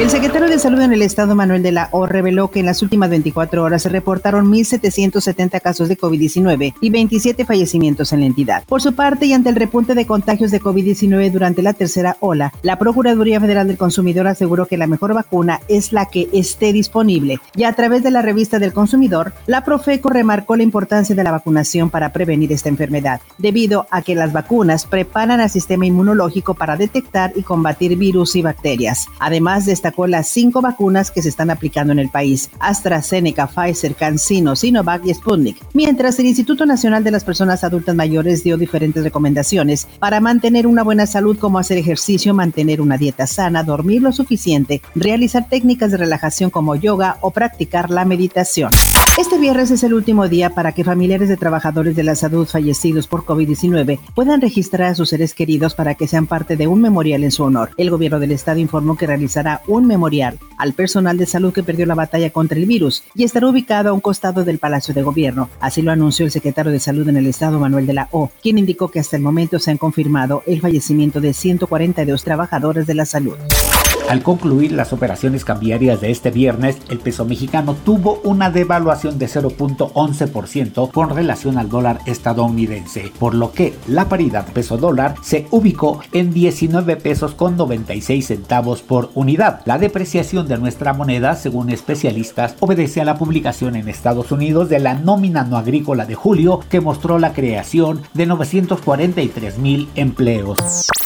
El secretario de Salud en el Estado, Manuel de la O, reveló que en las últimas 24 horas se reportaron 1.770 casos de COVID-19 y 27 fallecimientos en la entidad. Por su parte, y ante el repunte de contagios de COVID-19 durante la tercera ola, la Procuraduría Federal del Consumidor aseguró que la mejor vacuna es la que esté disponible. Y a través de la revista del consumidor, la Profeco remarcó la importancia de la vacunación para prevenir esta enfermedad, debido a que las vacunas preparan al sistema inmunológico para detectar y combatir virus y bacterias. Además de con las cinco vacunas que se están aplicando en el país, AstraZeneca, Pfizer, CanSino, Sinovac y Sputnik. Mientras el Instituto Nacional de las Personas Adultas Mayores dio diferentes recomendaciones para mantener una buena salud como hacer ejercicio, mantener una dieta sana, dormir lo suficiente, realizar técnicas de relajación como yoga o practicar la meditación. Este viernes es el último día para que familiares de trabajadores de la salud fallecidos por COVID-19 puedan registrar a sus seres queridos para que sean parte de un memorial en su honor. El gobierno del estado informó que realizará un memorial al personal de salud que perdió la batalla contra el virus y estará ubicado a un costado del Palacio de Gobierno. Así lo anunció el secretario de Salud en el estado, Manuel de la O, quien indicó que hasta el momento se han confirmado el fallecimiento de 142 trabajadores de la salud. Al concluir las operaciones cambiarias de este viernes, el peso mexicano tuvo una devaluación de 0.11% con relación al dólar estadounidense, por lo que la paridad peso dólar se ubicó en 19 pesos con 96 centavos por unidad. La depreciación de nuestra moneda, según especialistas, obedece a la publicación en Estados Unidos de la nómina no agrícola de julio que mostró la creación de 943 mil empleos.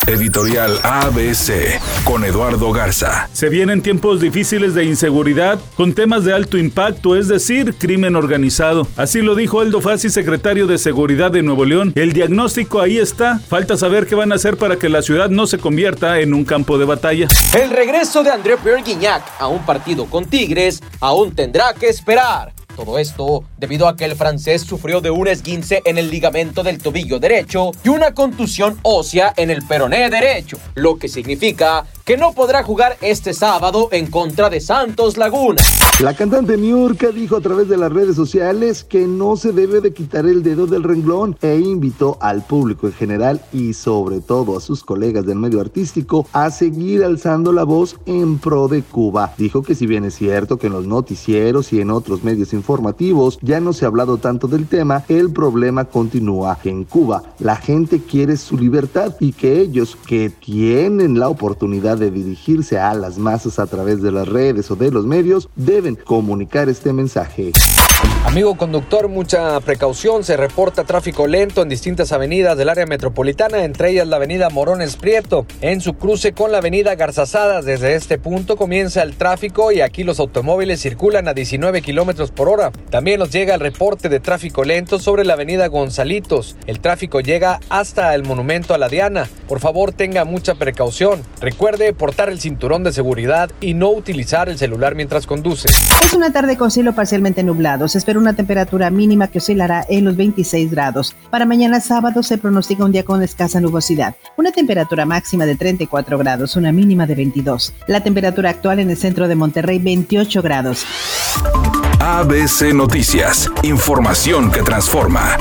Editorial ABC con Eduardo Garza. Se vienen tiempos difíciles de inseguridad con temas de alto impacto, es decir, crimen organizado. Así lo dijo Aldo Fassi, secretario de Seguridad de Nuevo León. El diagnóstico ahí está. Falta saber qué van a hacer para que la ciudad no se convierta en un campo de batalla. El regreso de André Pierre Guignac a un partido con Tigres aún tendrá que esperar. Todo esto debido a que el francés sufrió de un esguince en el ligamento del tobillo derecho y una contusión ósea en el peroné derecho, lo que significa que no podrá jugar este sábado en contra de Santos Laguna. La cantante Niurka dijo a través de las redes sociales que no se debe de quitar el dedo del renglón e invitó al público en general y sobre todo a sus colegas del medio artístico a seguir alzando la voz en pro de Cuba. Dijo que si bien es cierto que en los noticieros y en otros medios informativos ya no se ha hablado tanto del tema, el problema continúa, en Cuba la gente quiere su libertad y que ellos que tienen la oportunidad de dirigirse a las masas a través de las redes o de los medios deben comunicar este mensaje. Amigo conductor, mucha precaución. Se reporta tráfico lento en distintas avenidas del área metropolitana, entre ellas la avenida Morones Prieto, en su cruce con la avenida Garzazada. Desde este punto comienza el tráfico y aquí los automóviles circulan a 19 kilómetros por hora. También nos llega el reporte de tráfico lento sobre la avenida Gonzalitos. El tráfico llega hasta el monumento a la Diana. Por favor, tenga mucha precaución. Recuerde portar el cinturón de seguridad y no utilizar el celular mientras conduce. Es una tarde con cielo parcialmente nublado. Una temperatura mínima que oscilará en los 26 grados. Para mañana sábado se pronostica un día con escasa nubosidad. Una temperatura máxima de 34 grados, una mínima de 22. La temperatura actual en el centro de Monterrey 28 grados. ABC Noticias. Información que transforma.